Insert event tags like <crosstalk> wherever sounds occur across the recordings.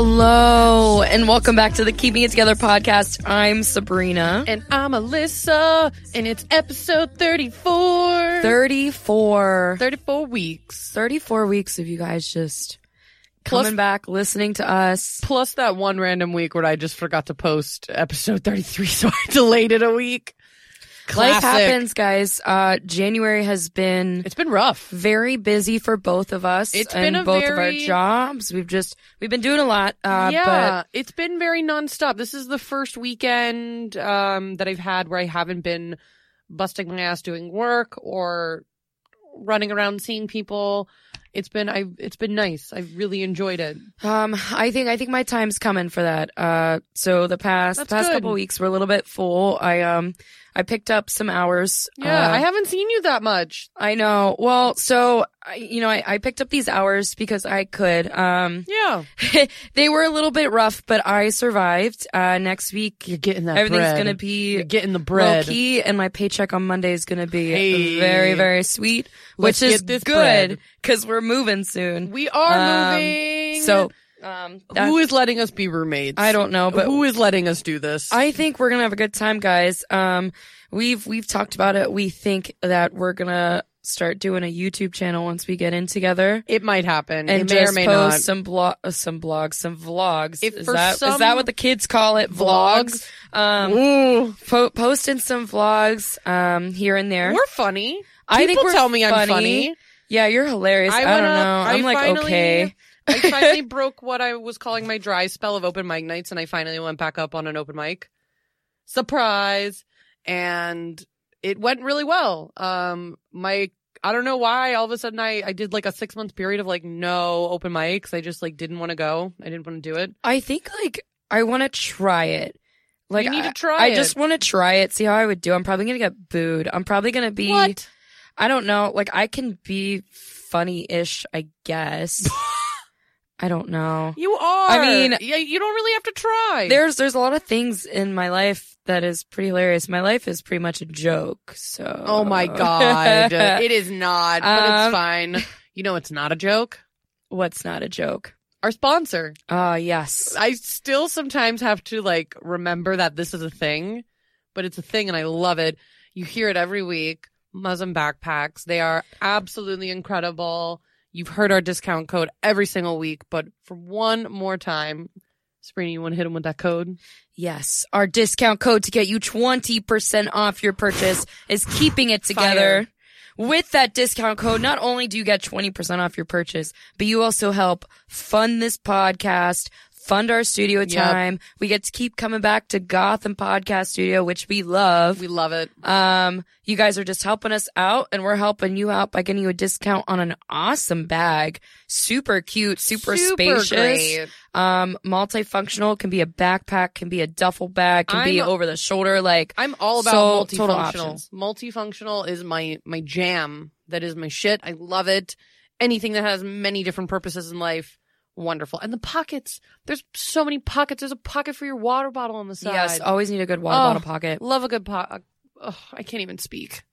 Hello, and welcome back to the Keeping It Together podcast. I'm Sabrina. And I'm Alyssa, and it's episode 34. 34. 34 weeks. 34 weeks of you guys just Plus- coming back, listening to us. Plus that one random week where I just forgot to post episode 33, <laughs> so I delayed it a week. Life happens, guys. Uh, January has been It's been rough. very busy for both of us. It's and been a both of our jobs. We've just, we've been doing a lot. Uh, yeah, it's been very nonstop. This is the first weekend um, that I've had where I haven't been busting my ass doing work or running around seeing people. It's been I. It's been nice. I've really enjoyed it. um, I think, I think my time's coming for that. Uh, so the past, That's past good. couple weeks were a little bit full. I, um, I picked up some hours. Yeah, uh, I haven't seen you that much. I know. Well, so I, you know, I, I picked up these hours because I could. Um, <laughs> Yeah, they were a little bit rough, but I survived. Uh, next week, you're getting that. everything's bread. gonna be You're getting the low bread. key, and my paycheck on Monday is gonna be Hey. very, very sweet, Let's which is good because we're moving soon. We are Um, moving. So, um, who is letting us be roommates? I don't know, but who is letting us do this? I think we're gonna have a good time, guys. Um, we've we've talked about it. We think that we're gonna start doing a YouTube channel once we get in together. it might happen. and it may or may post not. some blog, uh, some blogs, some vlogs. If is that is some- that what the kids call it? Vlogs. Um, po- posting some vlogs um here and there. we're funny. I think we're tell me I'm funny. Yeah, you're hilarious. I, I don't went know. up- I I'm like finally- okay. I <laughs> finally broke what I was calling my dry spell of open mic nights, and I finally went back up on an open mic. Surprise! And it went really well. Um, my I don't know why all of a sudden I I did like a six month period of like no open mics. I just like didn't want to go. I didn't want to do it. I think like I want to try it. Like You need I, to try I it. just want to try it, see how I would do. I'm probably gonna get booed. I'm probably gonna be. What? I don't know. Like I can be funny-ish, I guess. <laughs> I don't know. You are. I mean- yeah, you don't really have to try. There's there's a lot of things in my life that is pretty hilarious. My life is pretty much a joke. So Oh my god. <laughs> it is not, but Um, it's fine. You know it's not a joke? What's not a joke? Our sponsor. Ah, yes. I still sometimes have to like remember that this is a thing, but it's a thing and I love it. You hear it every week. Muzmm backpacks. They are absolutely incredible. You've heard our discount code every single week, but for one more time, Sabrina, you want to hit them with that code? Yes. Our discount code to get you 20% off your purchase is keeping it together. With that discount code, not only do you get 20% off your purchase, but you also help fund this podcast, fund our studio Yep. time. We get to keep coming back to Gotham Podcast Studio, which we love. We love it. Um, you guys are just helping us out and we're helping you out by getting you a discount on an awesome bag. Super cute, super, spacious. great. Um, multifunctional can be a backpack, can be a duffel bag, can be I'm- over the shoulder. Like, I'm all about So, multifunctional. Multifunctional is my my jam. That is my shit. I love it. Anything that has many different purposes in life, wonderful. And the pockets. There's so many pockets. There's a pocket for your water bottle on the side. yes, always need a good water Oh, bottle pocket. Love a good pocket. Oh, uh, I can't even speak.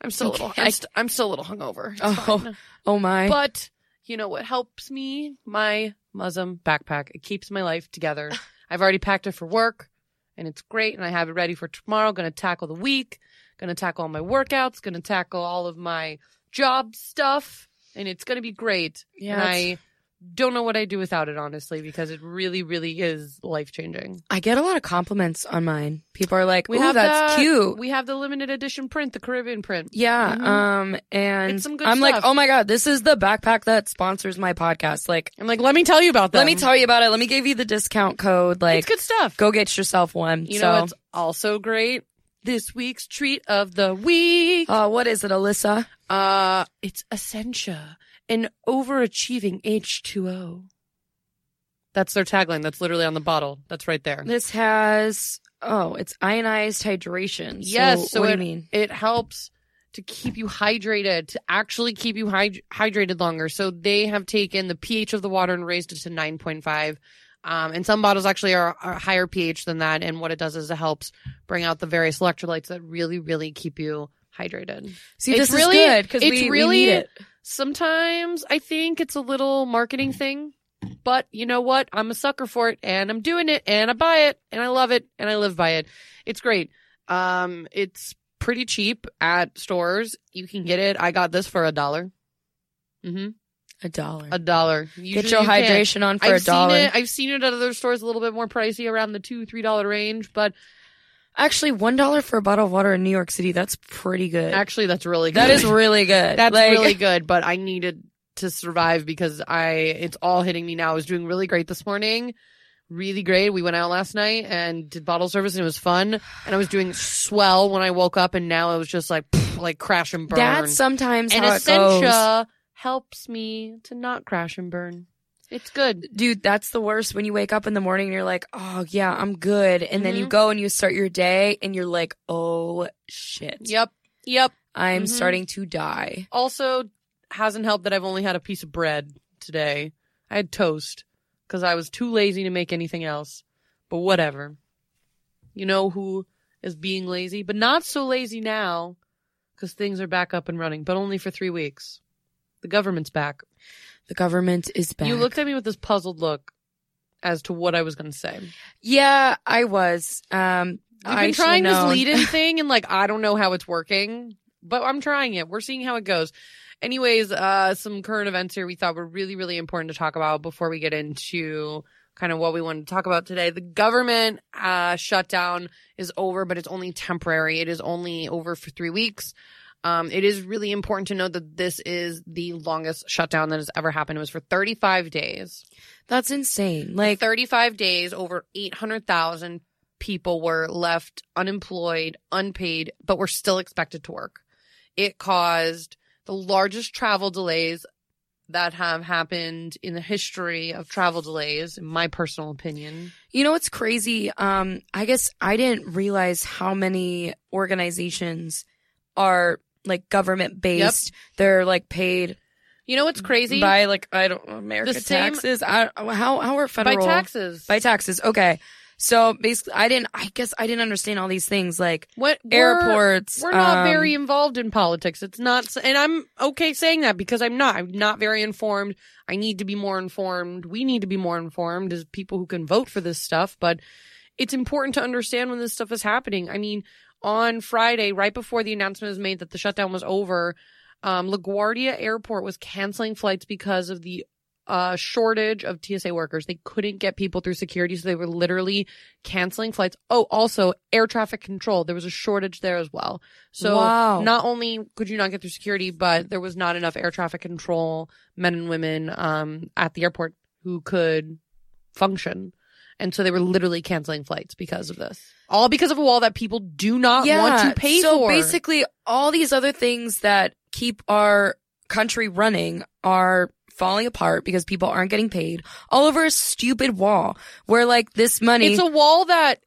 I'm so little. I'm, st- I'm still a little hungover. It's Oh, fine. <laughs> Oh my. But you know what helps me? My Muzmm backpack. It keeps my life together. <laughs> I've already packed it for work and it's great and I have it ready for tomorrow. Gonna tackle the week, gonna tackle all my workouts, gonna tackle all of my job stuff, and it's gonna be great. Yeah, and I don't know what I do without it, honestly, because it really, really is life changing. I get a lot of compliments on mine. People are like, We have that's the- cute." We have the limited edition print, the Caribbean print. yeah. Mhm. Um, and It's some good I'm like, "Oh my god, this is the backpack that sponsors my podcast." Like, I'm like, let me tell you about that. let me tell you about it. Let me give you the discount code. Like, it's good stuff. go get yourself one. You so, know, it's also great. This week's treat of the week. uh, what is it, Alyssa? Uh, it's Essentia, an overachieving H2O. That's their tagline. That's literally on the bottle. That's right there. This has oh, it's ionized hydration. So Yes, so what it- do you mean? It helps to keep you hydrated, to actually keep you hyd- hydrated longer. So they have taken the pH of the water and raised it to 9.5. Um, and some bottles actually are, are higher pH than that. And what it does is it helps bring out the various electrolytes that really, really keep you hydrated. See, it's this really- is good because we, we really- need it. Sometimes I think it's a little marketing thing. But you know what? I'm a sucker for it and I'm doing it and I buy it and I love it and I live by it. It's great. Um, it's pretty cheap at stores. You can get it. I got this for a dollar. Mm-hmm. A dollar. A dollar. Get your you can't. hydration on for I've a dollar. seen it. I've seen it at other stores a little bit more pricey, around the two, three dollar range. But Actually, one dollar for a bottle of water in New York City. That's pretty good. actually, that's really good. that is really good. <laughs> That's Like, really <laughs> good, but I needed to survive because I it's all hitting me now. I was doing really great this morning. Really great. We went out last night and did bottle service and it was fun. And I was doing swell when I woke up and now it was just like pff, like crash and burn. That's sometimes and how. Essentia helps me to not crash and burn. It's good. Dude, that's the worst when you wake up in the morning and you're like, oh yeah, I'm good. And then you Mhm. go and you start your day and you're like, oh shit. Yep. Yep. I'm Mhm. starting to die. Also hasn't helped that I've only had a piece of bread today. I had toast because I was too lazy to make anything else. But whatever. You know who is being lazy, but not so lazy now because things are back up and running, but only for three weeks. The government's back. The government is back. You looked at me with this puzzled look as to what I was going to say. Yeah, I was. Um, We've been trying this lead in <laughs> thing and like I don't know how it's working, but I'm trying it. We're seeing how it goes. Anyways, uh some current events here we thought were really, really important to talk about before we get into kind of what we wanted to talk about today. The government uh shutdown is over, but it's only temporary. It is only over for three weeks. Um, it is really important to note that this is the longest shutdown that has ever happened. It was for 35 days. That's insane. Like, 35 days, over 800,000 people were left unemployed, unpaid, but were still expected to work. It caused the largest travel delays that have happened in the history of travel delays, in my personal opinion. you know what's crazy? Um, I guess I didn't realize how many organizations are like government based. They're like paid You know what's crazy? by like I don't America The same- taxes. I, how how are federal By taxes. By taxes. Okay. So basically, I didn't. I guess I didn't understand all these things like what we're- airports. We're not um, very involved in politics. It's not, and I'm okay saying that because I'm not. I'm not very informed. I need to be more informed. We need to be more informed as people who can vote for this stuff. But it's important to understand when this stuff is happening. I mean, on Friday, right before the announcement was made that the shutdown was over, um, LaGuardia Airport was canceling flights because of the uh, shortage of TSA workers. They couldn't get people through security, so they were literally canceling flights. Oh, also air traffic control. There was a shortage there as well. So Wow. not only could you not get through security, but there was not enough air traffic control men and women um, at the airport who could function. And so they were literally canceling flights because of this. All because of a wall that people do not want to pay so for. So basically, all these other things that keep our country running are falling apart because people aren't getting paid all over a stupid wall where like this money it's a wall that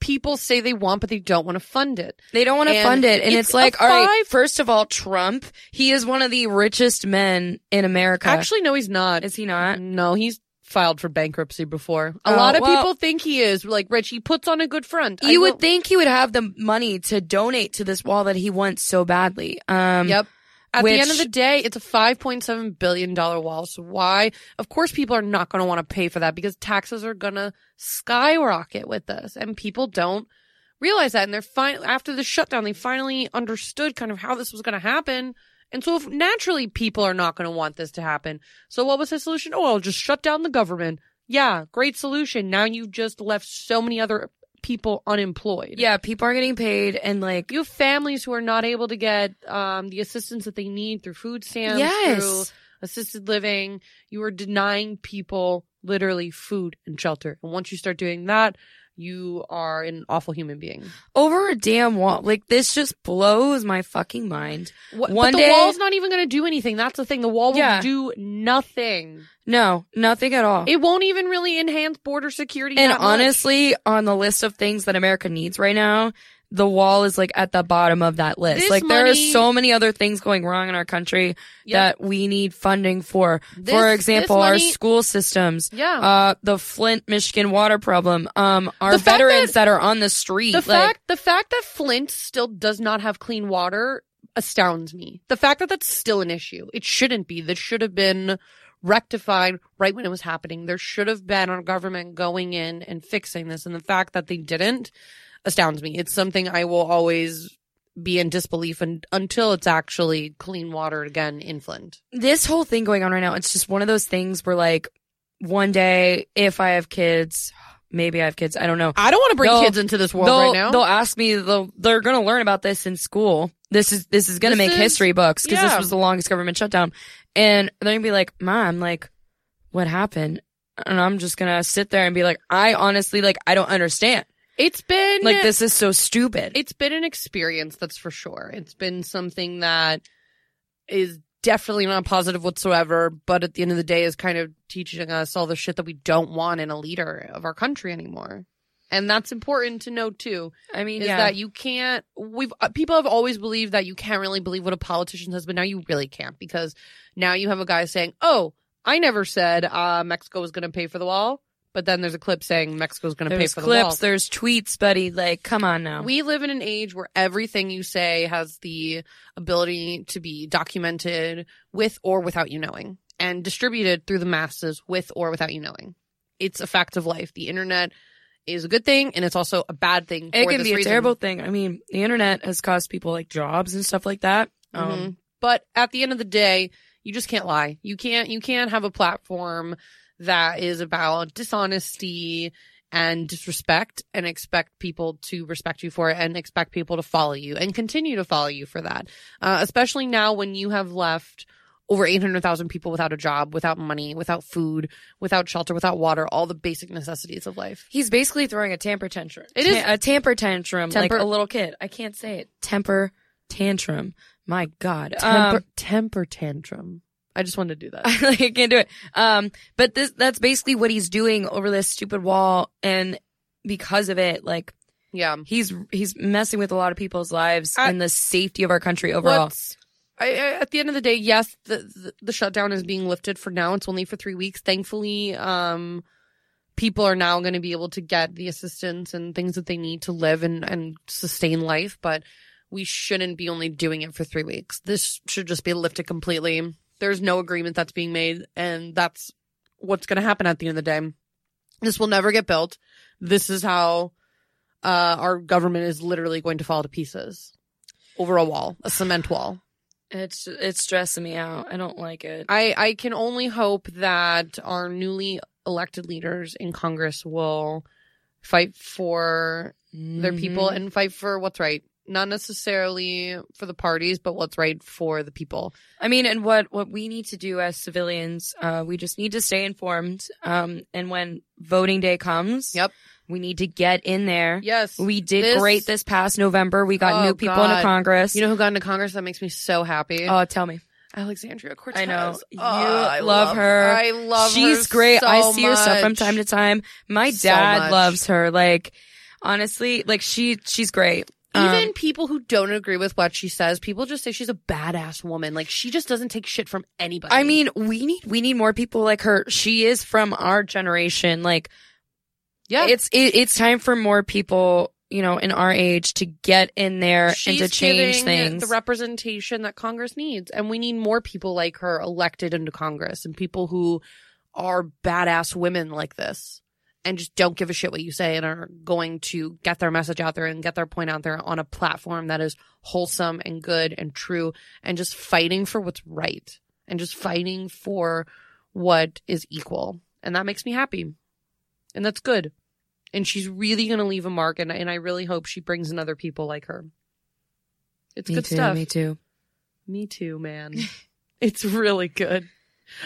people say they want, but they don't want to fund it. they don't want to and fund it and it's it's, like all right. First of all trump he is one of the richest men in america Actually, no, he's not. is he not No, he's filed for bankruptcy before. A Oh, lot of well- people think he is like rich. He puts on a good front. You would think he would have the money to donate to this wall that he wants so badly um Yep. At the end of the day, it's a $5.7 billion wall. So why? Of course, people are not going to want to pay for that because taxes are going to skyrocket with this and people don't realize that. And they're fine after the shutdown, they finally understood kind of how this was going to happen. And so if naturally people are not going to want this to happen. So what was his solution? Oh, I'll just shut down the government. Yeah, great solution. Now you've just left so many other people unemployed. yeah people aren't getting paid and like You have families who are not able to get um, the assistance that they need through food stamps, through yes assisted living. You are denying people literally food and shelter. And once you start doing that, you are an awful human being. over a damn wall like this just blows my fucking mind What, One but the day- wall's not even going to do anything. That's the thing. The wall will Yeah. do nothing. no nothing at all It won't even really enhance border security. And honestly, on the list of things that America needs right now, the wall is like at the bottom of that list. This like there are so many other things going wrong in our country Yep. that we need funding for. This- for example, our school systems, yeah. uh, the Flint, Michigan water problem, um, our veterans that, are on the street. the like, fact the fact that Flint still does not have clean water astounds me. The fact that that's still an issue. It shouldn't be. This should have been rectified right when it was happening. There should have been our government going in and fixing this. And the fact that they didn't astounds me. It's something I will always be in disbelief and, until it's actually clean water again in Flint. This whole thing going on right now, it's just one of those things where like one day, if I have kids, maybe I have kids, I don't know. I don't want to bring They'll- kids into this world right now. they'll ask me, they'll, they're going to learn about this in school. This is, this is going to make is- history books because this was the longest government shutdown. And they're going to be like, mom, like, what happened? And I'm just going to sit there and be like, I honestly, like, I don't understand. It's been Like, this is so stupid. It's been an experience, that's for sure. It's been something that is definitely not positive whatsoever, but at the end of the day is kind of teaching us all the shit that we don't want in a leader of our country anymore. And that's important to know too, I mean, is yeah. that you can't, we've, uh, people have always believed that you can't really believe what a politician says, but now you really can't because now you have a guy saying, oh, I never said, uh, Mexico was going to pay for the wall. But then there's a clip saying Mexico's going to pay there's for the clips, there's tweets, buddy. Like, come on now. We live in an age where everything you say has the ability to be documented with or without you knowing and distributed through the masses with or without you knowing. It's a fact of life. The internet is a good thing and it's also a bad thing. it for can this be a reason. terrible thing. I mean, the internet has cost people like jobs and stuff like that. Um, Mhm. But at the end of the day, you just can't lie. You can't, you can't have a platform that is about dishonesty and disrespect and expect people to respect you for it and expect people to follow you and continue to follow you for that. Uh, especially now when you have left over 800,000 people without a job, without money, without food, without shelter, without water, all the basic necessities of life. He's basically throwing a temper tantrum. It is- Ta- a temper tantrum, Temper- like a little kid. I can't say it. Temper tantrum. My God. Temper, Um, temper tantrum. I just wanted to do that. <laughs> like, I can't do it. Um, but this, that's basically what he's doing over this stupid wall. And because of it, like, yeah. he's, he's messing with a lot of people's lives I- and the safety of our country overall. I, I, at the end of the day, yes, the, the the shutdown is being lifted for now. It's only for three weeks. Thankfully, um, people are now going to be able to get the assistance and things that they need to live and and sustain life. But we shouldn't be only doing it for three weeks. This should just be lifted completely. There's no agreement that's being made, and that's what's going to happen at the end of the day. This will never get built. This is how uh, our government is literally going to fall to pieces over a wall, a cement wall. It's, it's stressing me out. I don't like it. I, I can only hope that our newly elected leaders in Congress will fight for their people Mhm. and fight for what's right. Not necessarily for the parties, but what's right for the people. I mean, and what what we need to do as civilians, uh, we just need to stay informed. Um, and when voting day comes, Yep. we need to get in there. Yes. We did This- great this past November. We got Oh, new people God. into Congress. You know who got into Congress? That makes me so happy. oh, tell me. Alexandria Cortez. I know. You Oh, I love her. I love her. She's great. so I see her stuff from time to time. My dad much. loves her. Like, honestly, like she she's great. Um, Even people who don't agree with what she says, people just say she's a badass woman. Like she just doesn't take shit from anybody. I mean, we need we need more people like her. She is from our generation. Like, yeah, it's it, it's time for more people, you know, in our age to get in there She's and to change things. The representation that Congress needs, and we need more people like her elected into Congress, and people who are badass women like this, and just don't give a shit what you say, and are going to get their message out there and get their point out there on a platform that is wholesome and good and true, and just fighting for what's right, and just fighting for what is equal, and that makes me happy, and that's good. And she's really going to leave a mark, and, and I really hope she brings in other people like her. It's me good too. stuff. Me too. Me too, man. <laughs> it's really good.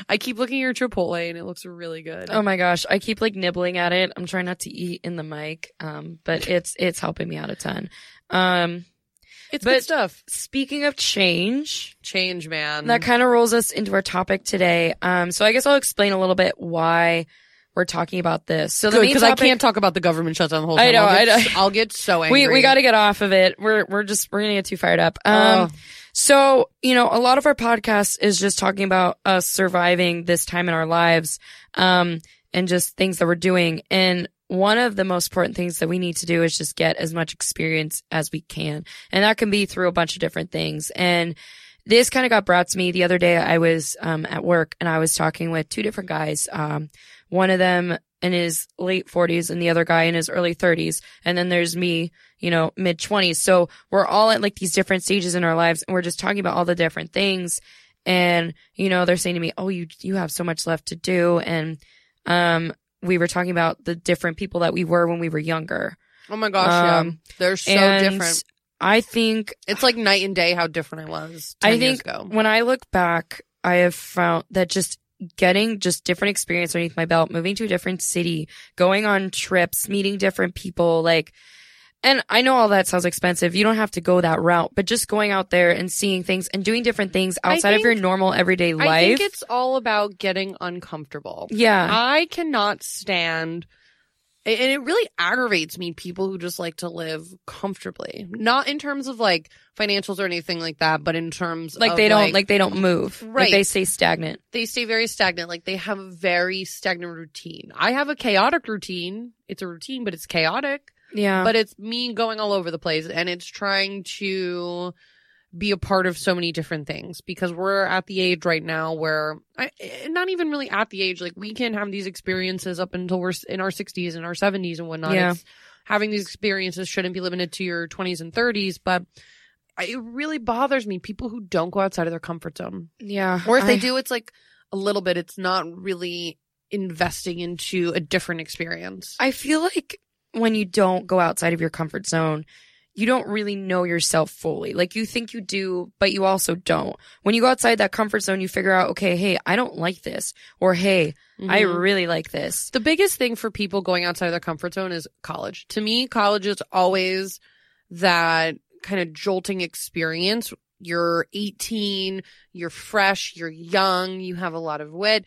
I keep looking at your Chipotle and it looks really good. Oh my gosh, I keep like nibbling at it. I'm trying not to eat in the mic, um, but it's it's helping me out a ton. Um, it's but- good stuff. speaking of change, Change, man. that kind of rolls us into our topic today. Um, so I guess I'll explain a little bit why we're talking about this. So because I can't talk about the government shutdown the whole I know, I'll I get, know. I'll get so angry. we we got to get off of it. We're we're just we're gonna get too fired up. Um, Oh. So you know, a lot of our podcast is just talking about us surviving this time in our lives, um, and just things that we're doing. And one of the most important things that we need to do is just get as much experience as we can, and that can be through a bunch of different things. And this kind of got brought to me the other day. I was um, at work and I was talking with two different guys. Um, one of them in his late 40s and the other guy in his early 30s. And then there's me, you know, mid 20s. So we're all at like these different stages in our lives and we're just talking about all the different things. And, you know, they're saying to me, Oh, you, you have so much left to do. And, um, we were talking about the different people that we were when we were younger. Oh my gosh, Um, yeah. They're so and different. I think It's like night and day how different I was 10 I think when I look back, I have found that just getting just different experience underneath my belt, moving to a different city, going on trips, meeting different people, like, and I know all that sounds expensive. You don't have to go that route, but just going out there and seeing things and doing different things outside of your normal everyday life. I think it's all about getting uncomfortable. yeah. I cannot stand and it really aggravates me people who just like to live comfortably. Not in terms of like financials or anything like that, but in terms like they don't, like, they don't move. Right. Like they stay stagnant. they stay very stagnant. Like they have a very stagnant routine. I have a chaotic routine. It's a routine, but it's chaotic. Yeah. But it's me going all over the place and it's trying to be a part of so many different things because we're at the age right now where I, eh, not even really at the age like we can have these experiences up until we're in our 60s and our 70s and whatnot. Yeah. It's, having these experiences shouldn't be limited to your 20s and 30s, but it really bothers me people who don't go outside of their comfort zone. yeah. Or if they do, it's like a little bit. It's not really investing into a different experience. I feel like when you don't go outside of your comfort zone, you don't really know yourself fully. Like you think you do, but you also don't. When you go outside that comfort zone, you figure out, okay, hey, I don't like this. Or hey, I Mhm. really like this. the biggest thing for people going outside of their comfort zone is college. To me, college is always that kind of jolting experience. You're 18, you're fresh, you're young, you have a lot of wit,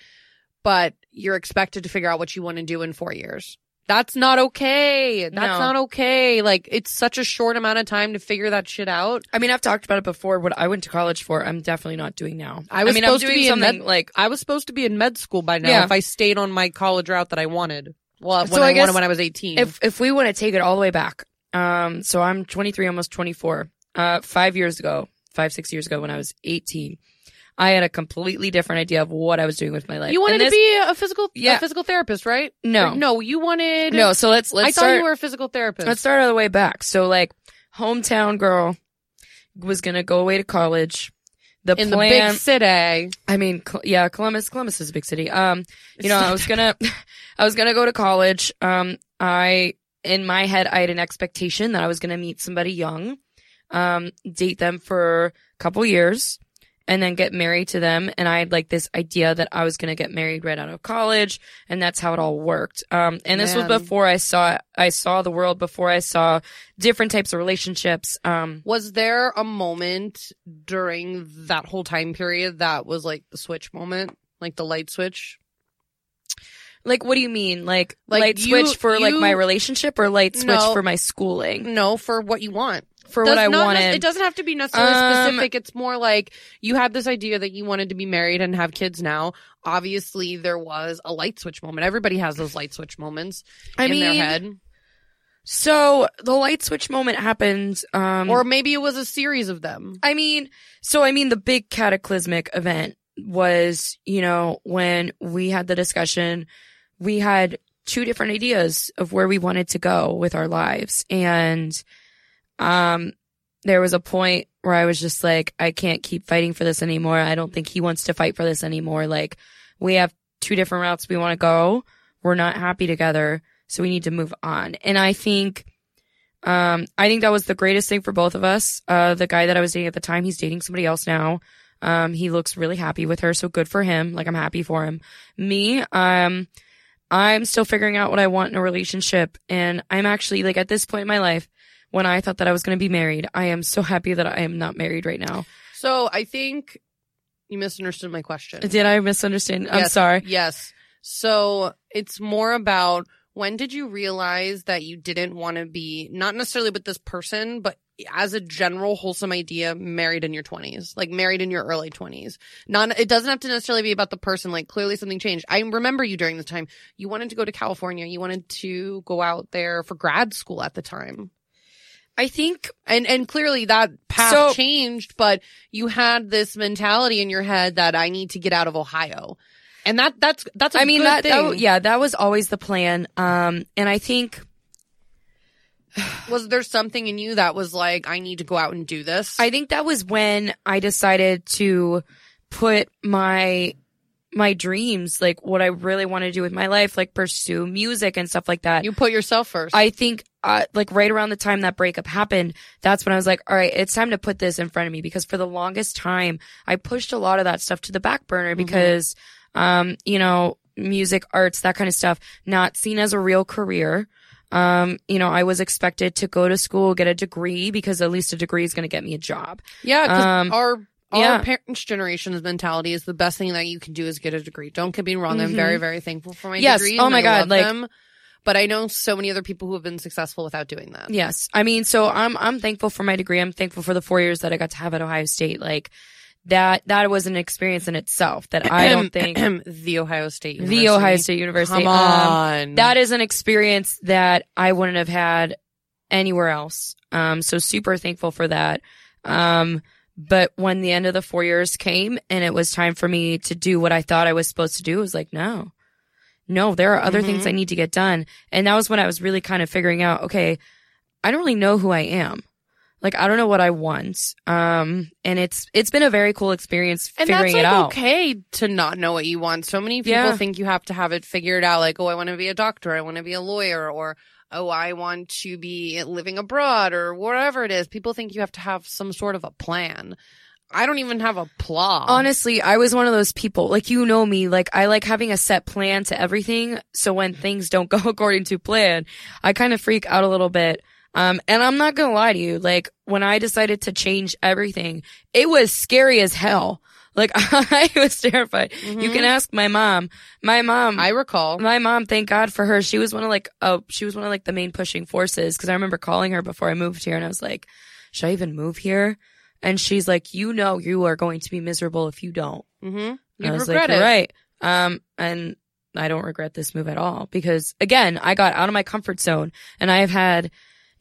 but you're expected to figure out what you want to do in four years. That's not okay. That's No. not okay. Like, it's such a short amount of time to figure that shit out. I mean, I've talked about it before. What I went to college for, I'm definitely not doing now. I was mean, supposed to be in something med- like, I was supposed to be in med school by now Yeah. if I stayed on my college route that I wanted. Well, when So I, I guess wanted when I was 18. if if we want to take it all the way back, um, so I'm 23, almost 24. Uh, five years ago, five six years ago, when I was 18, I had a completely different idea of what I was doing with my life. you wanted And to be a physical, Yeah. a physical therapist, right? no, Or- no, you wanted. no. So let's let's I thought you were a physical therapist. let's start all the way back. So like, hometown girl was gonna go away to college. The in the big city. I mean, yeah, Columbus, Columbus is a big city. Um, you know, I was <laughs> gonna, I was gonna go to college. Um, I, in my head, I had an expectation that I was gonna meet somebody young, um, date them for a couple years, and then get married to them. And I had like this idea that I was gonna get married right out of college, and that's how it all worked. Um, and this Man. was before I saw, I saw the world, before I saw different types of relationships. Um, Was there a moment during that whole time period that was like the switch moment, like the light switch? like, what do you mean? Like, Like, light you- switch for like my relationship or light switch No. for my schooling? No, for what you want. For Does what I not- wanted. It doesn't have to be necessarily Um, specific. It's more like you had this idea that you wanted to be married and have kids now. Obviously, there was a light switch moment. Everybody has those light switch moments I in mean, their head. so the light switch moment happened. Um, Or maybe it was a series of them. I mean, so I mean, the big cataclysmic event was, you know, when we had the discussion, we had two different ideas of where we wanted to go with our lives. And, um, there was a point where I was just like, I can't keep fighting for this anymore. I don't think he wants to fight for this anymore. Like, we have two different routes we want to go. We're not happy together. So we need to move on. And I think, um, I think that was the greatest thing for both of us. Uh, the guy that I was dating at the time, he's dating somebody else now. Um, he looks really happy with her. So good for him. Like I'm happy for him. Me, um, I'm still figuring out what I want in a relationship. And I'm actually like at this point in my life, when I thought that I was going to be married, I am so happy that I am not married right now. So I think you misunderstood my question. Did I misunderstand? I'm Yes. sorry. Yes. So it's more about when did you realize that you didn't want to be, not necessarily with this person, but as a general wholesome idea, married in your 20s, like married in your early 20s. Not, it doesn't have to necessarily be about the person. Like clearly something changed. I remember you during the time. You wanted to go to California. You wanted to go out there for grad school at the time. I think And and clearly that path So- changed, but you had this mentality in your head that I need to get out of Ohio. And that that's that's a I mean good that, thing. that yeah, that was always the plan. Um and I think <sighs> Was there something in you that was like, I need to go out and do this? I think that was when I decided to put my my dreams, like what I really want to do with my life, like pursue music and stuff like that. you put yourself first. I think, uh, like right around the time that breakup happened, that's when I was like, all right, it's time to put this in front of me because for the longest time, I pushed a lot of that stuff to the back burner because, um, you know, music, arts, that kind of stuff, not seen as a real career. Um, you know, I was expected to go to school, get a degree because at least a degree is going to get me a job. yeah, um, our our yeah. parents' generation's mentality is the best thing that you can do is get a degree. Don't get me wrong. I'm Mhm. very, very thankful for my Yes. degree. Oh my I God, like- them, but I know so many other people who have been successful without doing that. Yes. I mean, so I'm, I'm thankful for my degree. I'm thankful for the four years that I got to have at Ohio State. Like that, that was an experience in itself that I don't <clears throat> think <clears throat> the Ohio State University. the Ohio State University. Come um, on. that is an experience that I wouldn't have had anywhere else. Um, so super thankful for that. Um, but when the end of the four years came and it was time for me to do what I thought I was supposed to do, it was like, no, no, there are other things Mhm. I need to get done. And that was when I was really kind of figuring out, okay, I don't really know who I am. Like, I don't know what I want. Um, and it's, it's been a very cool experience and figuring that's it out. okay to not know what you want. So many people Yeah. think you have to have it figured out. Like, oh, I want to be a doctor. I want to be a lawyer, or oh, I want to be living abroad, or whatever it is. People think you have to have some sort of a plan. I don't even have a plot. Honestly, I was one of those people. Like you know me, like I like having a set plan to everything. So when things don't <laughs> go according to plan, I kind of freak out a little bit. Um, and I'm not gonna lie to you, like when I decided to change everything, it was scary as hell. Like <laughs> I was terrified. You can ask my mom. My mom, Mm-hmm. I recall. my mom, thank God for her. She was one of like, oh, she was one of like the main pushing forces. Cause I remember calling her before I moved here and I was like, should I even move here? And she's like, you know, you are going to be miserable if you don't. Mm-hmm. You I was regret like, it. "You're right. Um, and I don't regret this move at all because again, I got out of my comfort zone and I have had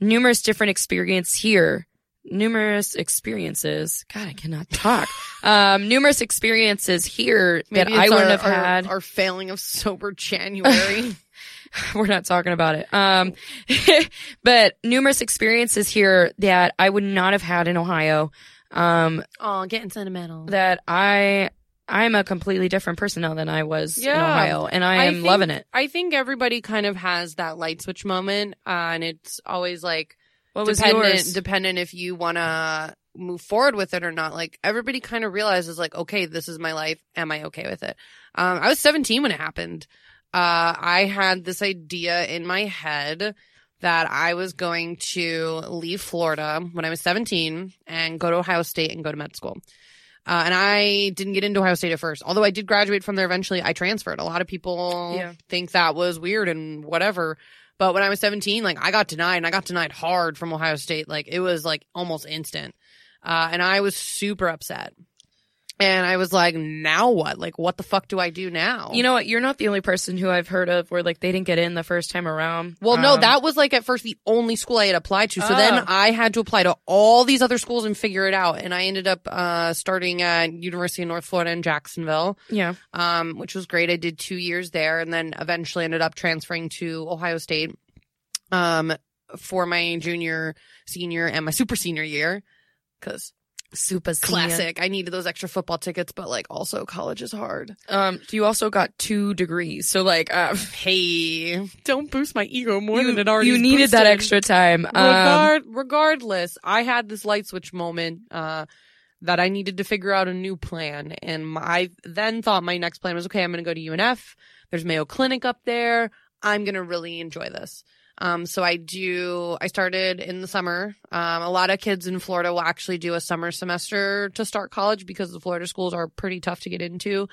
numerous different experience here. Numerous experiences. God, I cannot talk. <laughs> um, numerous experiences here that I wouldn't our, have our- had. Our failing of sober January. <laughs> We're not talking about it. Um, <laughs> but numerous experiences here that I would not have had in Ohio. Um, oh, getting sentimental. that I, I'm a completely different person now than I was in Ohio and I I am think- loving it. I think everybody kind of has that light switch moment, uh, and it's always like What was dependent yours? dependent if you want to move forward with it or not. Like everybody kind of realizes like, okay, this is my life. Am I okay with it? Um, I was 17 when it happened. Uh, I had this idea in my head that I was going to leave Florida when I was 17 and go to Ohio State and go to med school. Uh, and I didn't get into Ohio State at first, although I did graduate from there eventually. I transferred. A lot of people Yeah. think that was weird and whatever. But when I was 17, like I got denied and I got denied hard from Ohio State. Like it was like almost instant. Uh, and I was super upset. And I was like, now what? Like, what the fuck do I do now? You know what? You're not the only person who I've heard of where like they didn't get in the first time around. Well, no, Um, that was like at first the only school I had applied to. So Oh. then I had to apply to all these other schools and figure it out. And I ended up uh, starting at University of North Florida in Jacksonville, yeah. um, which was great. I did two years there, and then eventually ended up transferring to Ohio State um, for my junior, senior, and my super senior year. Because Super senior. classic, I needed those extra football tickets, but like also college is hard. Um, you also got two degrees, so like, uh, <laughs> Hey, don't boost my ego more you, than it already. you is needed that extra time. Um, Regard, regardless, I had this light switch moment uh, that I needed to figure out a new plan, and my, I then thought my next plan was okay. I'm going to go to UNF. There's Mayo Clinic up there. I'm going to really enjoy this. Um, so I do. I started in the summer. Um, a lot of kids in Florida will actually do a summer semester to start college because the Florida schools are pretty tough to get into,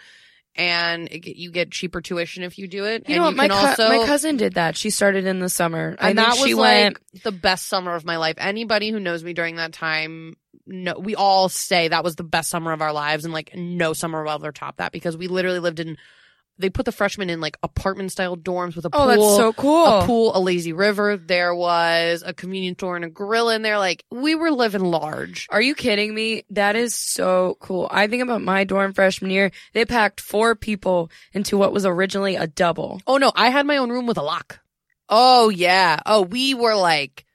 and it, you get cheaper tuition if you do it. you and know what? you My, also my cousin did that. She started in the summer. I and that was she like the best summer of my life. Anybody who knows me during that time, no, we all say that was the best summer of our lives, and like no summer will ever top that because we literally lived in they put the freshmen in like apartment style dorms with a Oh, pool. that's so cool. a pool, a lazy river. There was a convenience store and a grill in there. Like we were living large. Are you kidding me? That is so cool. I think about my dorm freshman year. They packed four people into what was originally a double. Oh no, I had my own room with a lock. Oh yeah. Oh, we were like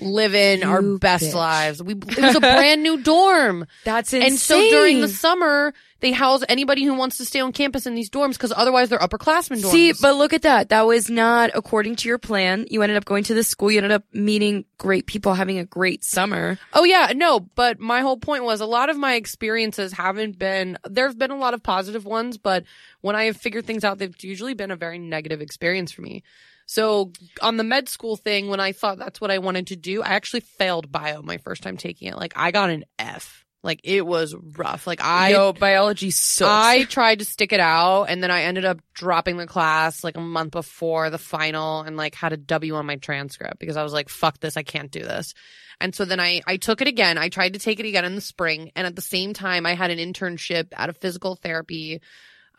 living our best bitch. lives. We it was a brand new dorm. <laughs> That's insane. And so during the summer, they house anybody who wants to stay on campus in these dorms because otherwise they're upperclassmen dorms. See, but look at that. That was not according to your plan. You ended up going to the school. You ended up meeting great people, having a great summer. Oh yeah, no, but my whole point was a lot of my experiences haven't been there've been a lot of positive ones, but when I have figured things out, they've usually been a very negative experience for me. So on the med school thing, when I thought that's what I wanted to do, I actually failed bio my first time taking it. Like I got an F. Like it was rough. Like I Yo, biology sucks. I tried to stick it out and then I ended up dropping the class like a month before the final and like had a W on my transcript because I was like, fuck this, I can't do this. And so then I, I took it again. I tried to take it again in the spring. And at the same time, I had an internship at a physical therapy,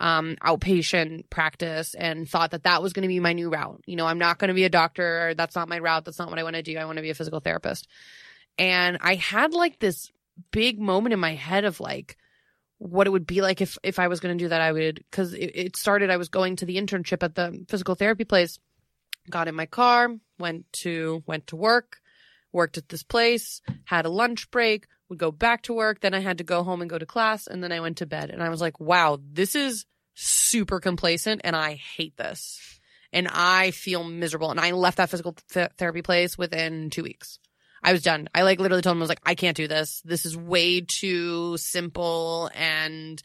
um, outpatient practice and thought that that was going to be my new route. You know, I'm not going to be a doctor. That's not my route. That's not what I want to do. I want to be a physical therapist. And I had like this big moment in my head of like, what it would be like if if I was going to do that. I would because it, it started. I was going to the internship at the physical therapy place. Got in my car, went to went to work, worked at this place, had a lunch break, would go back to work. Then I had to go home and go to class, and then I went to bed. And I was like, wow, this is super complacent, and I hate this, and I feel miserable. And I left that physical th- therapy place within two weeks. I was done. I like literally told him I was like, I can't do this. This is way too simple and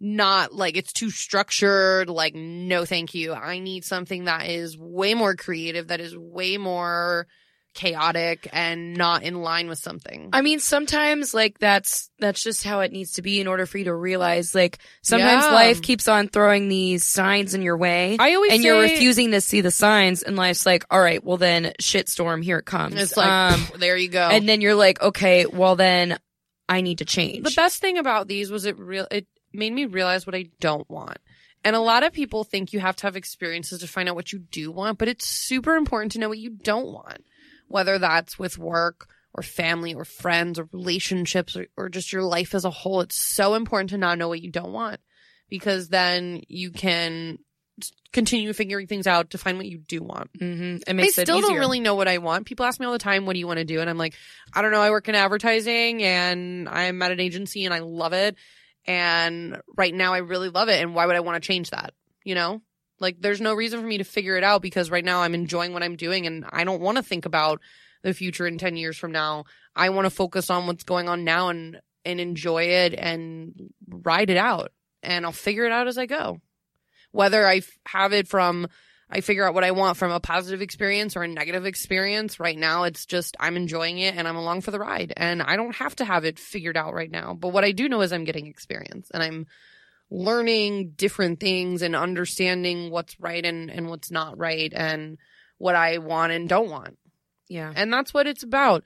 not like it's too structured. Like, no, thank you. I need something that is way more creative, that is way more chaotic and not in line with something. I mean, sometimes like that's that's just how it needs to be in order for you to realize like sometimes Yeah. life keeps on throwing these signs in your way. I always and you're refusing to see the signs and life's like, all right, well then shitstorm, here it comes. It's like, um, <laughs> there you go. and then you're like, okay, well then I need to change. The best thing about these was it real it made me realize what I don't want. And a lot of people think you have to have experiences to find out what you do want, but it's super important to know what you don't want. Whether that's with work or family or friends or relationships or, or just your life as a whole. It's so important to not know what you don't want because then you can continue figuring things out to find what you do want. hmm It I makes it still don't really know what I want. People ask me all the time, what do you want to do? And I'm like, I don't know. I work in advertising and I'm at an agency and I love it. And right now I really love it. And why would I want to change that? You know? Like there's no reason for me to figure it out because right now I'm enjoying what I'm doing and I don't want to think about the future in 10 years from now. I want to focus on what's going on now and and enjoy it and ride it out. And I'll figure it out as I go. Whether I f- have it from I figure out what I want from a positive experience or a negative experience. Right now, it's just I'm enjoying it and I'm along for the ride. And I don't have to have it figured out right now. But what I do know is I'm getting experience and I'm learning different things and understanding what's right and, and what's not right and what I want and don't want. yeah. And that's what it's about.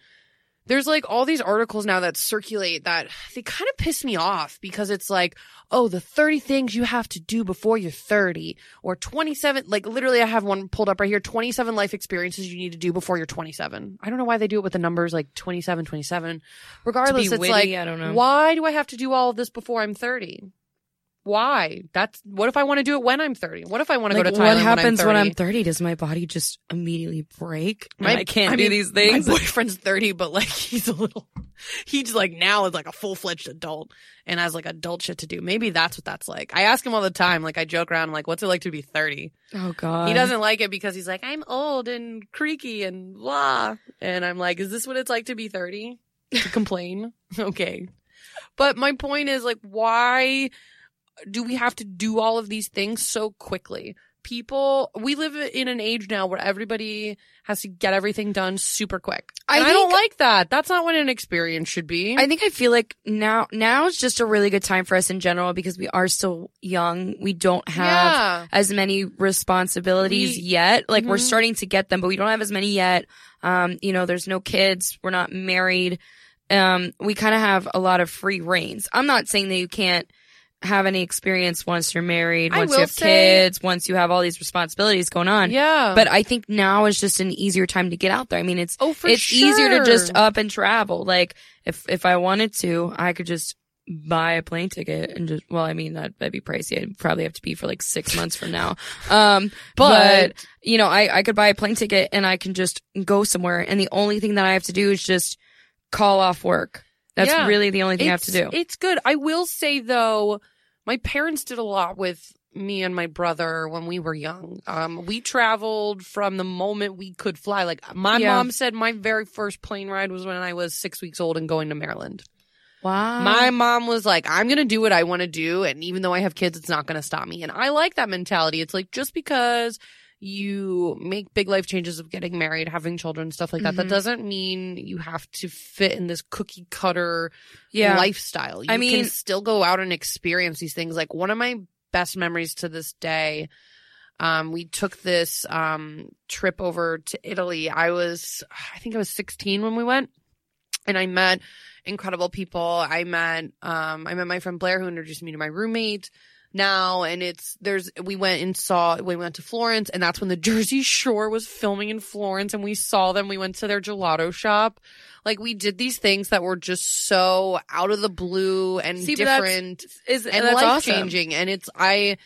There's like all these articles now that circulate that they kind of piss me off because it's like, oh, the 30 things you have to do before you're 30 or 27. Like literally, I have one pulled up right here 27 life experiences you need to do before you're 27. I don't know why they do it with the numbers like 27, 27. Regardless, it's witty, like, I don't know. why do I have to do all of this before I'm 30? Why? That's what if I want to do it when I'm 30? What if I want to Like, go to Thailand what happens when I'm 30? 30? Does my body just immediately break? My- I can't I do mean, these things. My <laughs> boyfriend's 30, but like he's a little, he's like now is like a full fledged adult and has like adult shit to do. Maybe that's what that's like. I ask him all the time. Like I joke around, like, what's it like to be 30? oh god. he doesn't like it because he's like, I'm old and creaky and blah. And I'm like, is this what it's like to be 30? To complain? <laughs> okay. But my point is like, why do we have to do all of these things so quickly? People, we live in an age now where everybody has to get everything done super quick. I And I don't like that. That's not what an experience should be. I think I feel like now now is just a really good time for us in general because we are still young. We don't have yeah. as many responsibilities We- yet. Like we're Mhm. starting to get them, but we don't have as many yet. Um, you know, there's no kids. We're not married. Um, we kind of have a lot of free reigns. I'm not saying that you can't have any experience once you're married, I once you have say- kids, once you have all these responsibilities going on. Yeah. But I think now is just an easier time to get out there. I mean, it's oh, for it's easier to just up and travel. Like if if I wanted to, I could just buy a plane ticket and just well, I mean that that'd be pricey. I'd probably have to be for like six months from now. Um, <laughs> but, But- you know, I I could buy a plane ticket and I can just go somewhere. And the only thing that I have to do is just call off work. That's Yeah. really the only thing I have to do. It's good. I will say though, my parents did a lot with me and my brother when we were young. Um, we traveled from the moment we could fly. Like my Yeah. mom said, my very first plane ride was when I was six weeks old and going to Maryland. wow. My mom was like, I'm going to do what I want to do. And even though I have kids, it's not going to stop me. And I like that mentality. It's like just because you make big life changes of getting married, having children, stuff like that, that Mhm. doesn't mean you have to fit in this cookie cutter yeah. lifestyle. You I mean- can still go out and experience these things. Like one of my best memories to this day, um, we took this um, trip over to Italy. I was, I think I was 16 when we went, and I met incredible people. I met, um, I met my friend Blair who introduced me to my roommate. Now and it's there's we went and saw we went to Florence and that's when the <laughs> Jersey Shore was filming in Florence and we saw them. We went to their gelato shop. Like we did these things that were just so out of the blue and See, different is and life awesome. changing. And it's I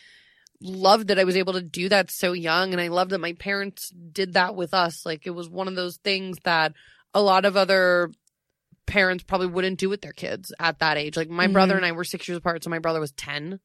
loved that I was able to do that so young, and I love that my parents did that with us. Like it was one of those things that a lot of other parents probably wouldn't do with their kids at that age. Like my brother Mhm. and I were six years apart, so my brother was ten.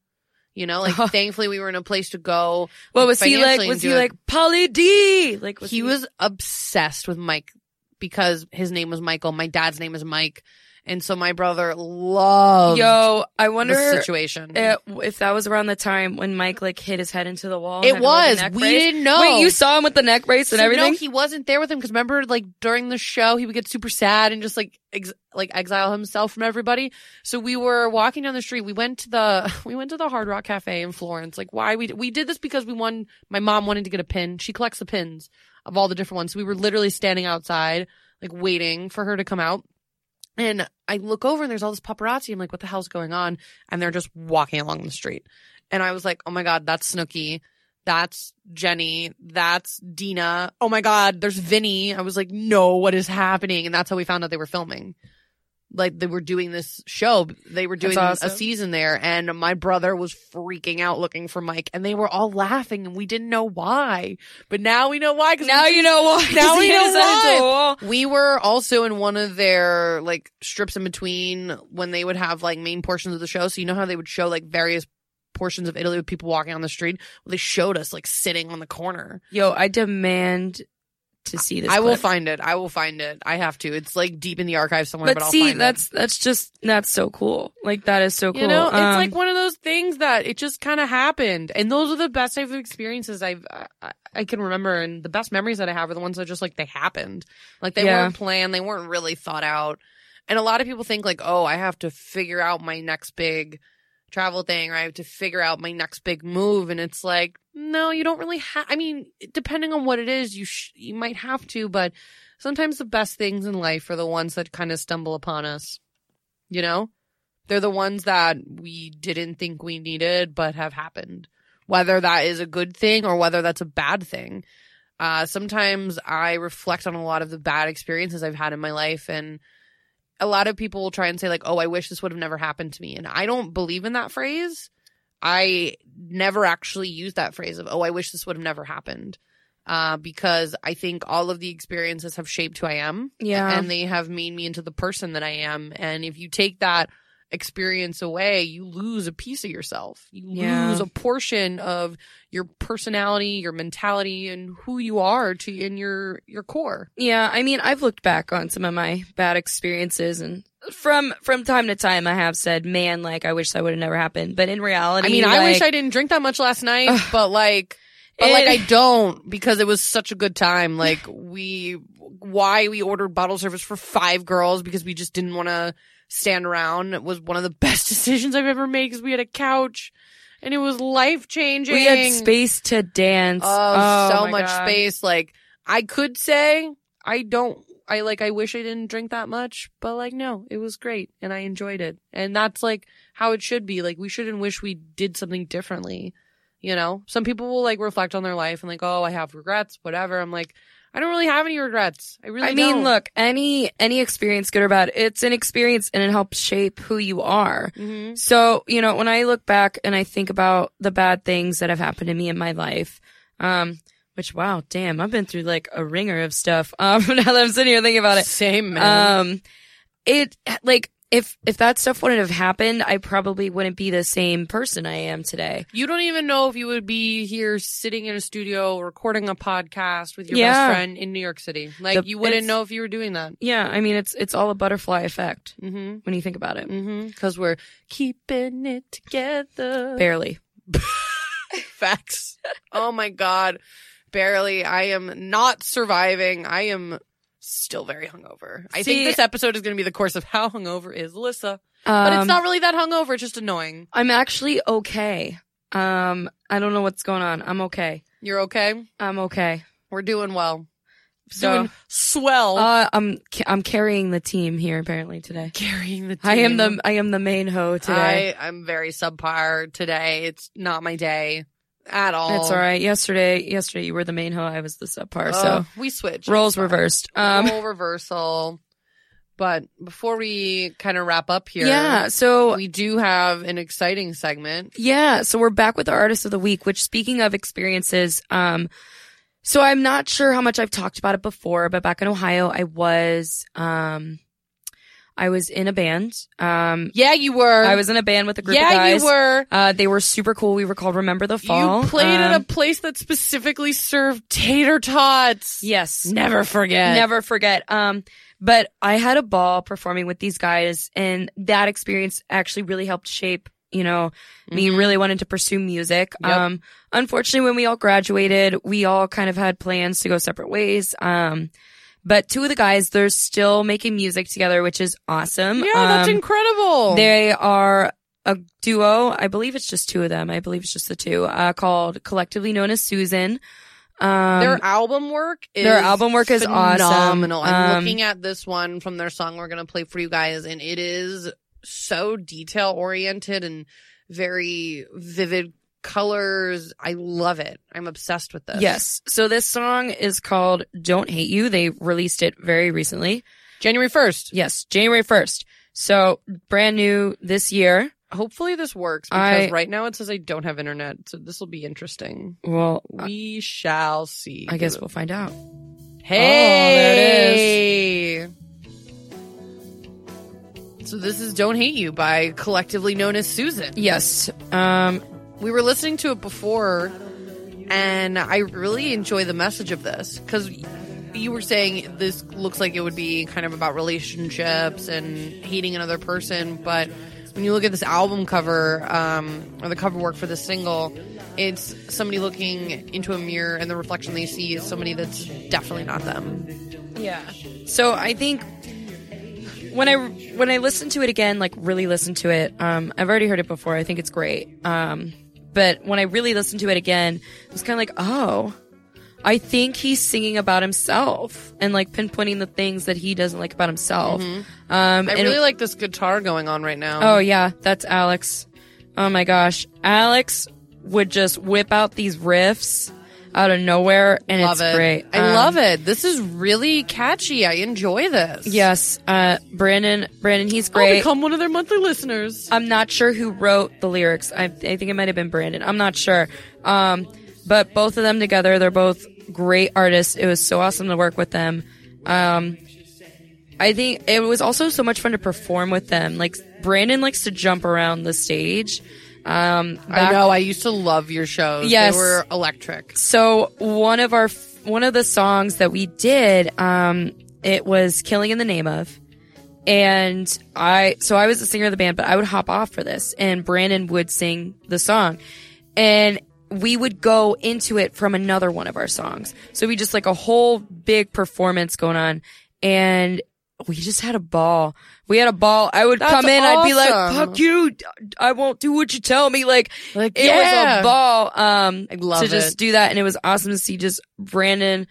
You know, like <laughs> thankfully we were in a place to go. What was he like? Was he like Pauly D? Like was he was obsessed with Mike because his name was Michael. My dad's name is Mike, and so my brother loved Yo, I the wonder situation. uh, if that was around the time when Mike like hit his head into the wall. It had to wear the was. We brace. didn't know. Wait, you saw him with the neck brace and So, everything? No, he wasn't there with him because remember, like during the show, he would get super sad and just like ex- like exile himself from everybody. So we were walking down the street. We went to the <laughs> we went to the Hard Rock Cafe in Florence. Like why we we did this because we won. My mom wanted to get a pin. She collects the pins of all the different ones. So we were literally standing outside, like waiting for her to come out. And I look over and there's all this paparazzi. I'm like, what the hell's going on? And they're just walking along the street. And I was like, oh my God, that's Snooki. That's Jenny. That's Dina. Oh my God, there's Vinny. I was like, no, what is happening? And that's how we found out they were filming. Like they were doing this show. They were doing That's a season there. And my brother was freaking out looking for Mike. And they were all laughing and we didn't know why. But now we know why. Cause now you know why. <laughs> Now we <laughs> know hit his head into why. we were also in one of their like strips in between when they would have like main portions of the show. So you know how they would show like various portions of Italy with people walking on the street. Well, they showed us like sitting on the corner. Yo, I demand to see this. I will find it. I will find it. I have to. It's like deep in the archive somewhere. But, But see, that's that's just that's so cool. Like that is so cool. you know, it's Um, like one of those things that it just kind of happened, and those are the best type of experiences I've I, I can remember, and the best memories that I have are the ones that just like they happened, like they Yeah. weren't planned, they weren't really thought out. And a lot of people think like, oh, I have to figure out my next big travel thing, or I have to figure out my next big move, and it's like, no, you don't really have. I mean, depending on what it is, you sh- you might have to, but sometimes the best things in life are the ones that kind of stumble upon us. You know, they're the ones that we didn't think we needed, but have happened. Whether that is a good thing or whether that's a bad thing. Uh, sometimes I reflect on a lot of the bad experiences I've had in my life and a lot of people will try and say like, "Oh, I wish this would have never happened to me." And I don't believe in that phrase. I never actually use that phrase of, "Oh, I wish this would have never happened." Uh, because I think all of the experiences have shaped who I am. Yeah. And they have made me into the person that I am. And if you take that experience away, you lose a piece of yourself. You Yeah. lose a portion of your personality, your mentality, and who you are to in your your core. Yeah, I mean, I've looked back on some of my bad experiences, and from from time to time, I have said, "Man, like I wish that would have never happened." But in reality, I mean, I wish I didn't drink that much last night, Ugh. but like, but like I don't because it was such a good time. Like we, why we ordered bottle service for five girls because we just didn't want to stand around. It was one of the <laughs> best decisions I've ever made because we had a couch and it was life changing. we had space to dance. Oh, oh so much God. space. Like I could say I don't I like I wish I didn't drink that much, but like no, it was great and I enjoyed it. And that's like how it should be. Like we shouldn't wish we did something differently. You know? Some people will like reflect on their life and like, "Oh, I have regrets, whatever." I'm like, I don't really have any regrets. I really I mean, don't. look, any any experience, good or bad, it's an experience and it helps shape who you are. Mhm. So, you know, when I look back and I think about the bad things that have happened to me in my life, um, which wow, damn, I've been through like a ringer of stuff. <laughs> Um, now that I'm sitting here thinking about it, Same man. um, it like if if that stuff wouldn't have happened, I probably wouldn't be the same person I am today. you don't even know if you would be here sitting in a studio recording a podcast with your Yeah. best friend in New York City. Like The- you wouldn't know if you were doing that. Yeah, I mean, it's it's all a butterfly effect Mm-hmm. when you think about it. Mm-hmm. Because we're keeping it together. Barely. <laughs> Facts. oh my god. Barely. I am not surviving. I am still very hungover. I See- think this episode is going to be the course of how hungover is Alyssa. But Um, it's not really that hungover. It's just annoying. I'm actually okay. Um, I don't know what's going on. I'm okay. You're okay? I'm okay. We're doing well. So, doing swell. uh, I'm ca- I'm carrying the team here apparently today. Carrying the team. I am the I am the main hoe today. I, I'm very subpar today. It's not my day at all. It's all right. Yesterday, yesterday you were the main hoe. I was the subpar. Uh, so we switched. roles reversed. Um, Role reversal. But before we kind of wrap up here, yeah. So we do have an exciting segment. Yeah, so we're back with the artist of the week, which speaking of experiences, um, so I'm not sure how much I've talked about it before, but back in Ohio, I was, um, I was in a band. Um, Yeah, you were. I was in a band with a group yeah, of guys. you were. Uh, they were super cool. We were called Remember the Fall. You played at a Um, place that specifically served tater tots. yes. Never forget. Never forget. Um, but I had a ball performing with these guys and that experience actually really helped shape, you know, me Mhm. really wanted to pursue music. Yep. Um, unfortunately, when we all graduated, we all kind of had plans to go separate ways. Um, but two of the guys, they're still making music together, which is awesome. Yeah, that's Um, incredible. They are a duo. I believe it's just two of them. I believe it's just the two, uh, called collectively known as Susan. Um, their album work is their album work is awesome. phenomenal. I'm Um, looking at this one from their song we're gonna play for you guys, and it is so detail oriented and very vivid colors. I love it. I'm obsessed with this. Yes. So this song is called Don't Hate You. They released it very recently. January first. Yes, January 1st. So brand new this year. Hopefully this works because I- right now it says I don't have internet, so this will be interesting. Well, We shall see. I guess we'll find out. Hey, there it is. So this is "Don't Hate You" by collectively known as Susan. Yes. Um, We were listening to it before, and I really enjoy the message of this because you were saying this looks like it would be kind of about relationships and hating another person, but when you look at this album cover um, or the cover work for the single, it's somebody looking into a mirror, and the reflection they see is somebody that's definitely not them. yeah. So I think when I when I listen to it again, like really listen to it, um, I've already heard it before. I think it's great. Um, but when I really listened to it again, it was kind of like, oh, I think he's singing about himself and like pinpointing the things that he doesn't like about himself. Um, I really like this guitar going on right now. Oh yeah, that's Alex. Oh my gosh, Alex would just whip out these riffs out of nowhere, and love it's it. great. I love it. This is really catchy. I enjoy this. Yes, uh, Brandon. Brandon, he's great. I'll great. become one of their monthly listeners. I'm not sure who wrote the lyrics. I, I think it might have been Brandon. I'm not sure. Um, but both of them together, they're both great artists. It was so awesome to work with them. Um, I think it was also so much fun to perform with them. Like Brandon likes to jump around the stage. Um, I know. I used to love your shows. Yes. They were electric. So one of our one of the songs that we did, um, it was "Killing in the Name of," and I so I was the singer of the band, but I would hop off for this, and Brandon would sing the song, and we would go into it from another one of our songs. So we just like a whole big performance going on, and we just had a ball. We had a ball. I would That's come in, I'd be like, "Fuck you! I won't do what you tell me." Like Like, it yeah. was a ball. Um, I love to just do that, and it was awesome to see just Brandon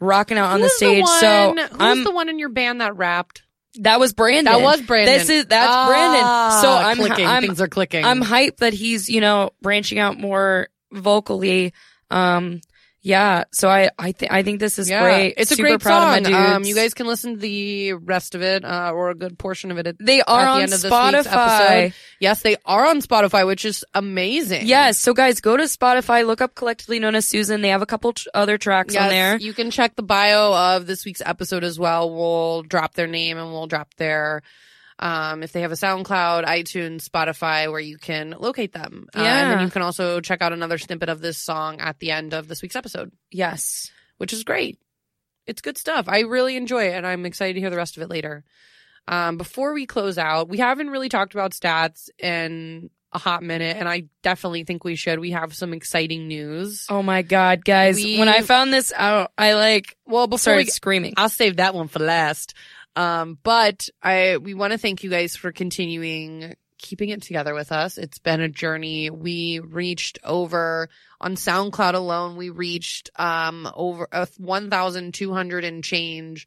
rocking out on the stage. one- so who's I'm the one in your band that rapped? that was Brandon. That was Brandon. This is that's Ah, Brandon. So I'm clicking. I'm Things are clicking. I'm hyped that he's, you know, branching out more vocally. Um, yeah. So I, I think, I think this is yeah, great. It's a great proud song. of my Um, you guys can listen to the rest of it, uh, or a good portion of it. At, they are at the on end of this week's Spotify. episode. Yes, they are on Spotify, which is amazing. Yes. So guys, go to Spotify, look up collectively known as Susan. They have a couple tr- other tracks Yes, on there. You can check the bio of this week's episode as well. We'll drop their name and we'll drop their um if they have a SoundCloud, iTunes, Spotify where you can locate them. Uh, and then you can also check out another snippet of this song at the end of this week's episode, Yes. which is great. It's good stuff. I really enjoy it and I'm excited to hear the rest of it later. Um before we close out, we haven't really talked about stats in a hot minute and I definitely think we should. We have some exciting news. Oh my God, guys. We- when I found this out, I like Well, before started we screaming. I'll save that one for last. Um, but I we want to thank you guys for continuing keeping it together with us. It's been a journey. We reached over on SoundCloud alone. We reached um over uh, one thousand two hundred and change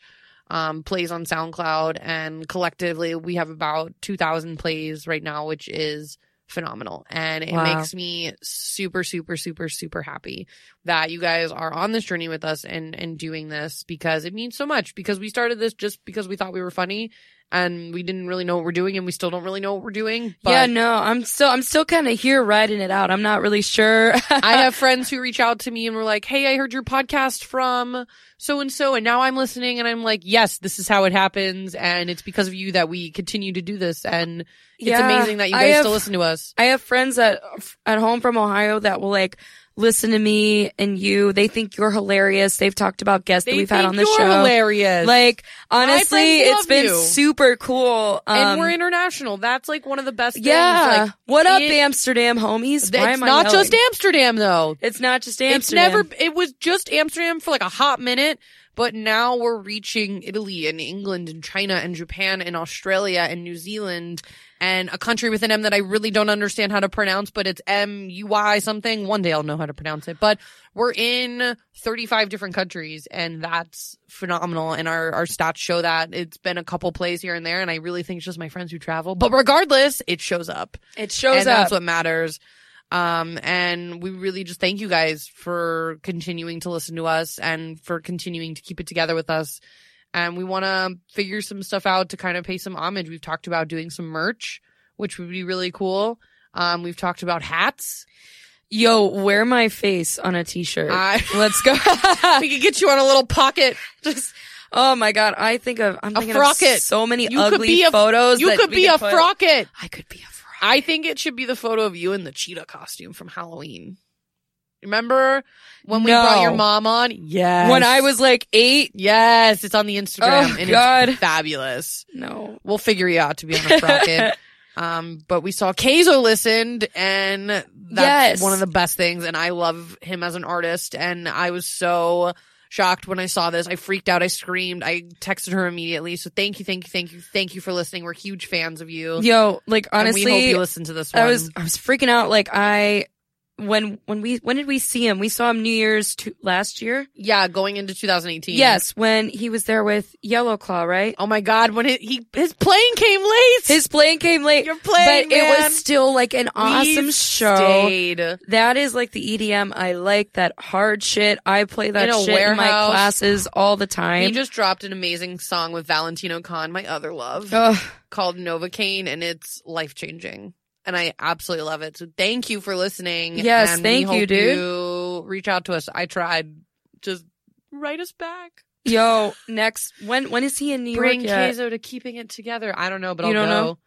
um plays on SoundCloud, and collectively we have about two thousand plays right now, which is phenomenal and it Wow. makes me super super super super happy that you guys are on this journey with us and and doing this because it means so much because we started this just because we thought we were funny and we didn't really know what we're doing and we still don't really know what we're doing but yeah, no, I'm still, I'm still kind of here riding it out. I'm not really sure. <laughs> I have <laughs> friends who reach out to me and were like, "Hey, I heard your podcast from so and so, and now I'm listening." And I'm like, "Yes, this is how it happens, and it's because of you that we continue to do this, and it's Yeah, amazing that you guys have- still listen to us." I have friends at at home from Ohio that will like listen to me and you. They think you're hilarious. They've talked about guests that we've had on the you're show. hilarious. Like honestly, it's been you. super cool. Um, and we're international. That's like one of the best things. yeah. Like, what up, it- Amsterdam homies? it's not yelling? just Amsterdam though. It's not just It's Amsterdam. never. It was just Amsterdam for like a hot minute, but now we're reaching Italy and England and China and Japan and Australia and New Zealand and a country with an M that I really don't understand how to pronounce, but it's M U Y something. One day I'll know how to pronounce it. But we're in 35 different countries and that's phenomenal. And our, our stats show that it's been a couple plays here and there. And I really think it's just my friends who travel. But regardless, it shows up It shows and up. that's what matters. Um, and we really just thank you guys for continuing to listen to us and for continuing to keep it together with us. And we want to figure some stuff out to kind of pay some homage. We've talked about doing some merch, which would be really cool. Um, we've talked about hats. Yo, wear my face on a t-shirt. I- <laughs> Let's go. <laughs> we could get you on a little pocket. Just, oh my god, I think of I'm A thinking frocket. of so many You ugly could be a- photos. You could be a put- frocket. I could be a frocket. I think it should be the photo of you in the cheetah costume from Halloween. Remember when we No. brought your mom on? Yes. When I was like eight, Yes, it's on the Instagram Oh, and God. it's fabulous. no. We'll figure you out to be on a frocket. <laughs> um, but we saw Kayzo listened and that's Yes. one of the best things. And I love him as an artist. And I was so shocked when I saw this. I freaked out. I screamed. I texted her immediately. So thank you, thank you, thank you, thank you for listening. We're huge fans of you. Yo, like And honestly, we hope you listen to this one. I was I was freaking out. Like I when when we when did we see him? We saw him New Year's two, last year. yeah, going into 2018. Yes, when he was there with Yellow Claw, right? Oh my God, when it, he his plane came late. His plane came late, Your plane, but it was still like an awesome We show. Stayed. That is like the EDM I like. That hard shit. I play that In shit in my classes all the time. He just dropped an amazing song with Valentino Khan, my other love, Ugh. called Novocaine, and it's life changing. And I absolutely love it. So thank you for listening. Yes, thank you, dude. You reach out to us. I tried. Just write us back. Yo, next when when is he in New Bring York? yet? Kayzo to keeping it together. I don't know, but You I'll don't go. know?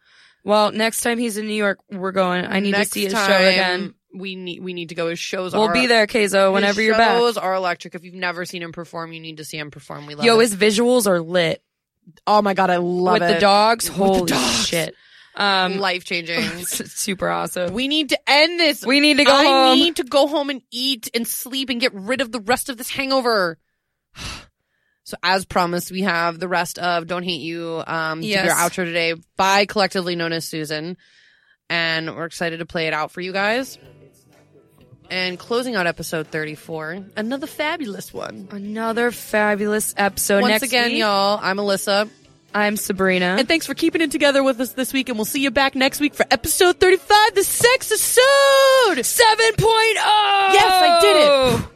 Well, next time he's in New York, we're going. I need Next to see his show again. We need we need to go. His shows are. We'll are be there, Kayzo, whenever you're back. His shows are electric. If you've never seen him perform, you need to see him perform. We love Yo, it. his visuals are lit oh my god, I love with it. the dogs. With the Holy dogs. shit! Um, life changing. <laughs> super awesome. we need to end this. We need to go I home. need to go home and eat and sleep and get rid of the rest of this hangover. <sighs> So as promised, we have the rest of Don't Hate You um Yes. their outro today by collectively known as Susan. And we're excited to play it out for you guys. And closing out episode 34, another fabulous one. Another fabulous episode. Once Next again, week, y'all, I'm Alyssa. I'm Sabrina. And thanks for keeping it together with us this week. And we'll see you back next week for episode 35, the sex episode. 7.0! Yes, I did it.